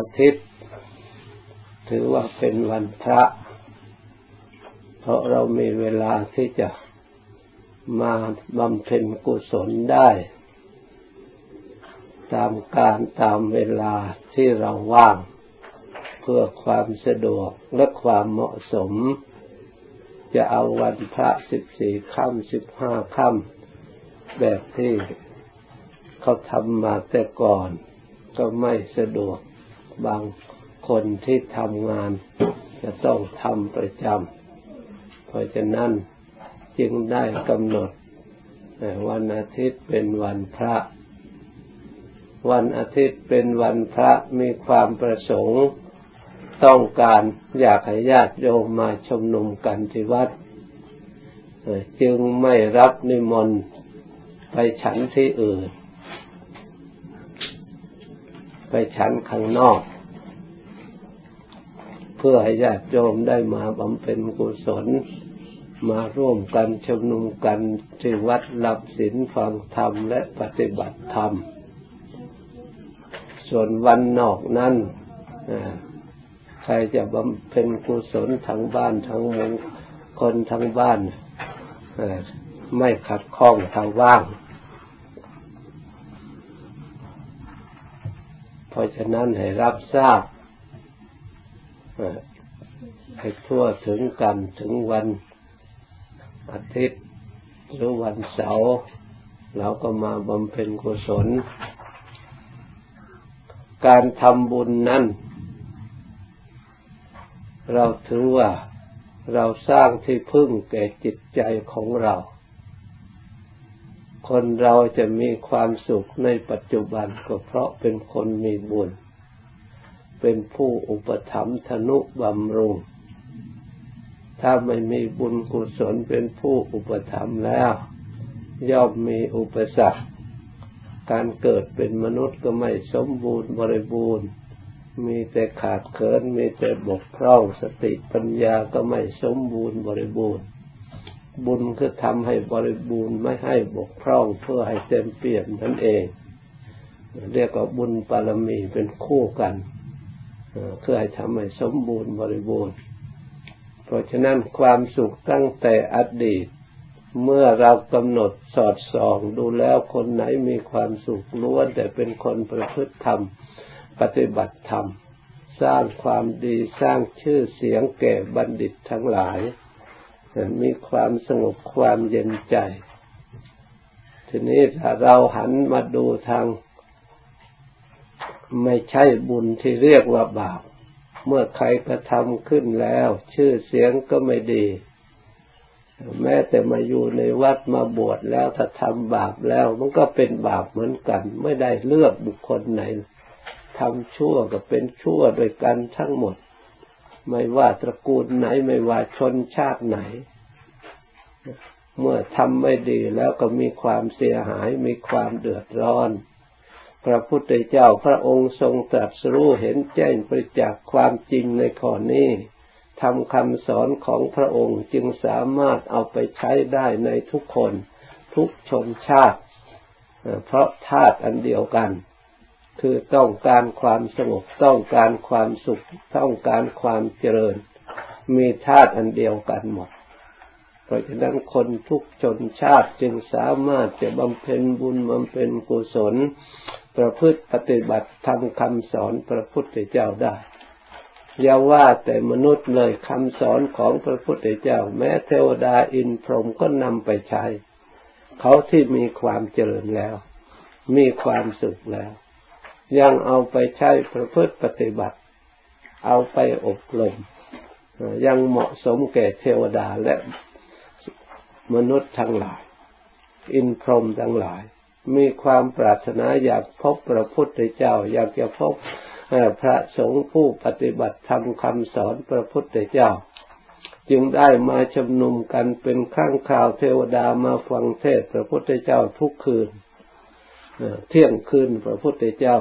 อาทิตย์ ถือว่าเป็นวันพระ เพราะเรามีเวลาที่จะมาบำเพ็ญกุศลได้ ตามการตามเวลาที่เราว่าง เพื่อความสะดวกและความเหมาะสม จะเอาวันพระสิบสี่ค่ำสิบห้าค่ำแบบที่เขาทำมาแต่ก่อนก็ไม่สะดวก บางคนที่ทำงาน จะต้องทำประจำเพราะฉะนั้นจึงได้กำหนดวันอาทิตย์เป็นวันพระ วันอาทิตย์เป็นวันพระมีความประสงค์ ต้องการอยากให้ญาติโยมมาชุมนุมกันที่วัด จึงไม่รับนิมนต์ไปฉันที่อื่น ไปฉันข้างนอก เพื่อให้ญาติโยมได้มาบำเพ็ญกุศล มาร่วมกันชุมนุมกันที่วัดหลับศีลฟังธรรมและปฏิบัติธรรม ส่วนวันนอกนั้นใครจะบำเพ็ญกุศลทั้งบ้านทั้งมงคนทั้งบ้านไม่ขัดข้องทางว่าง เพราะฉะนั้นให้รับทราบให้ทั่วถึงกันถึงวันอาทิตย์หรือวันเสาร์เราก็มาบำเพ็ญกุศล การทำบุญนั้น เราถือว่าเราสร้างที่พึ่งแก่จิตใจของเรา คนเราจะมีความสุขในปัจจุบันก็เพราะเป็นคนมีบุญ เป็นผู้อุปถัมภ์ทนุบำรุง ถ้าไม่มีบุญกุศลเป็นผู้อุปถัมภ์แล้ว ย่อมมีอุปสรรค การเกิดเป็นมนุษย์ก็ไม่สมบูรณ์บริบูรณ์ มีแต่ขาดเขิน มีแต่บกพร่องสติปัญญาก็ไม่สมบูรณ์บริบูรณ์ บุญคือทำให้บริบูรณ์ไม่ให้บกพร่องเพื่อให้เต็มเปี่ยมนั่นเอง เรียกว่าบุญปารมีเป็นคู่กันเพื่อให้ทำให้สมบูรณ์บริบูรณ์ เพราะฉะนั้นความสุขตั้งแต่อดีต เมื่อเรากำหนดสอดส่องดูแล้วคนไหนมีความสุขล้วนแต่เป็นคนประพฤติธรรม ปฏิบัติธรรม สร้างความดีสร้างชื่อเสียงแก่บัณฑิตทั้งหลาย มีความสงบความเย็นใจ ทีนี้ถ้าเราหันมาดูทาง ไม่ใช่บุญที่เรียกว่าบาป เมื่อใครกระทำขึ้นแล้ว ชื่อเสียงก็ไม่ดี แม้แต่มาอยู่ในวัดมาบวชแล้วถ้าทำบาปแล้ว มันก็เป็นบาปเหมือนกัน ไม่ได้เลือกบุคคลไหนทำชั่วก็เป็นชั่วโดยกันทั้งหมด ไม่ว่าตระกูลไหน ไม่ว่าชนชาติไหน เมื่อทำไม่ดีแล้วก็มีความเสียหายมีความเดือดร้อน พระพุทธเจ้าพระองค์ทรงตรัสรู้เห็นแจ้งประจักษ์ความจริงในข้อนี้ทำคำสอนของพระองค์จึงสามารถเอาไปใช้ได้ในทุกคน ทุกชนชาติ เพราะธาตุอันเดียวกัน คือต้องการความสงบต้องการความสุข ต้องการความเจริญ มีธาตุอันเดียวกันหมด เพราะฉะนั้นคนทุกชนชาติจึงสามารถจะบำเพ็ญบุญบำเพ็ญกุศล ประพฤติปฏิบัติทำคำสอนพระพุทธเจ้าได้อย่าว่าแต่มนุษย์เลยคำสอนของพระพุทธเจ้า แม้เทวดาอินพรหมก็นำไปใช้ เขาที่มีความเจริญแล้ว มีความสุขแล้ว ยังเอาไปใช้ประพฤติปฏิบัติ เอาไปอบรมยังเหมาะสมแก่เทวดาและมนุษย์ทั้งหลาย อินพรหมทั้งหลาย มีความปรารถนาอยากพบพระพุทธเจ้า อยากจะพบพระสงฆ์ผู้ปฏิบัติธรรมคำสอนพระพุทธเจ้า จึงได้มาชุมนุมกันเป็นข้างข่าวเทวดามาฟังเทศพระพุทธเจ้าทุกคืนเที่ยงคืนพระพุทธเจ้า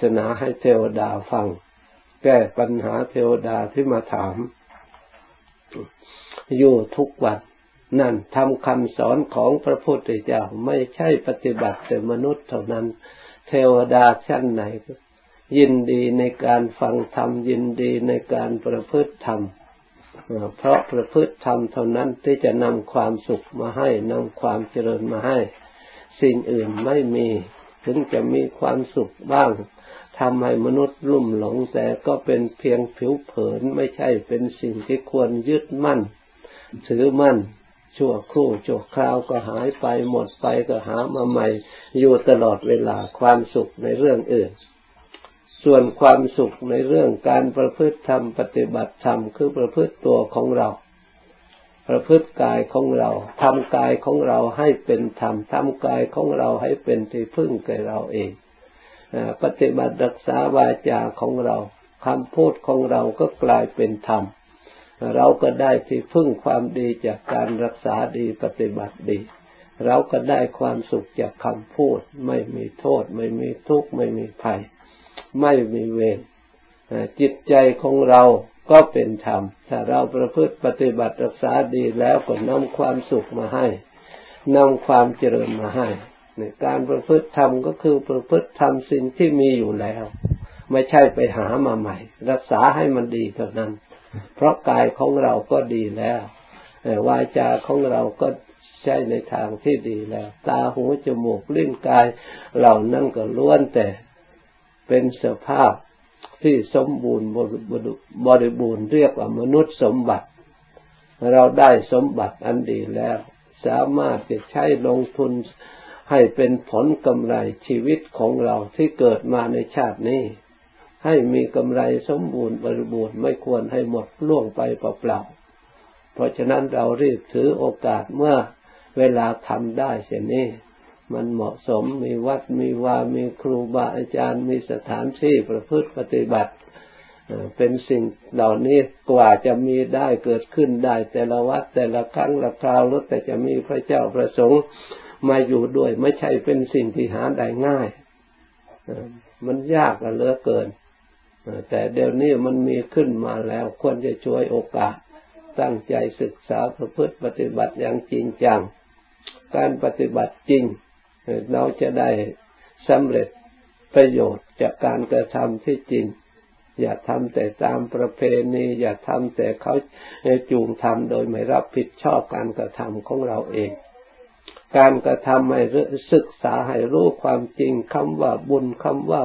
ศนาให้เทวดาฟัง แก้ปัญหาเทวดาที่มาถาม อยู่ทุกวันนั่นทำคำสอนของพระพุทธเจ้าไม่ใช่ปฏิบัติแต่มนุษย์เท่านั้น เทวดาชั้นไหน ยินดีในการฟังธรรมยินดีในการประพฤติธรรมเพราะประพฤติธรรมเท่านั้นที่จะนำความสุขมาให้นำความเจริญมาให้ สิ่งอื่นไม่มี ถึงจะมีความสุขบ้างทำให้มนุษย์ลุ่มหลงแต่ก็เป็นเพียงผิวเผินไม่ใช่เป็นสิ่งที่ควรยึดมั่น ถือมั่น ชั่วครู่ชั่วคราวก็หายไปหมดไปก็หามาใหม่ อยู่ตลอดเวลาความสุขในเรื่องอื่น ส่วนความสุขในเรื่องการประพฤติธรรมปฏิบัติธรรมคือประพฤติตัวของเรา ประพฤติกายของเราทำกายของเราให้เป็นธรรมทำกายของเราให้เป็นที่พึ่งแก่เราเองปฏิบัติรักษาวาจาของเราคำพูดของเราก็กลายเป็นธรรม เราก็ได้ที่พึ่งความดีจากการรักษาดีปฏิบัติดี เราก็ได้ความสุขจากคำพูด ไม่มีโทษ ไม่มีทุกข์ไม่มีภัย ไม่มีเวรจิตใจของเรา ก็เป็นธรรม ถ้าเราประพฤติปฏิบัติรักษาดีแล้วก็นำความสุขมาให้นำความเจริญมาให้ในการประพฤติธรรมก็คือประพฤติธรรมสิ่งที่มีอยู่แล้ว ไม่ใช่ไปหามาใหม่ รักษาให้มันดีเท่านั้น เพราะกายของเราก็ดีแล้ววาจาของเราก็ใช่ในทางที่ดีแล้ว ตาหูจมูกลิ้นกายเหล่านั้นก็ล้วนแต่เป็นสภาพ ที่สมบูรณ์บริบูรณ์เรียกว่ามนุษย์สมบัติ เราได้สมบัติอันดีแล้ว สามารถจะใช้ลงทุนให้เป็นผลกำไรชีวิตของเราที่เกิดมาในชาตินี้ ให้มีกำไรสมบูรณ์บริบูรณ์ไม่ควรให้หมดล่วงไปเปล่าๆเพราะฉะนั้นเรารีบถือโอกาสเมื่อเวลาทำได้เช่นนี้ มันเหมาะสมมีวัดมีวา มีครูบาอาจารย์ มีสถานที่ประพฤติปฏิบัติเป็นสิ่งเหล่านี้กว่าจะมีได้เกิดขึ้นได้ แต่ละวัดแต่ละครั้งละคราวแล้วแต่จะมีพระเจ้าประสงค์มาอยู่ด้วย ไม่ใช่เป็นสิ่งที่หาได้ง่ายมันยากเหลือเกิน แต่เดี๋ยวนี้มันมีขึ้นมาแล้ว ควรจะช่วยโอกาส ตั้งใจศึกษาประพฤติปฏิบัติอย่างจริงจัง การปฏิบัติจริง เราจะได้สำเร็จประโยชน์จากการกระทำที่จริง อย่าทำแต่ตามประเพณีอย่าทำแต่เขาจูงทำโดยไม่รับผิดชอบการกระทำของเราเอง การกระทำให้ศึกษาให้รู้ความจริงคำว่าบุญคำว่า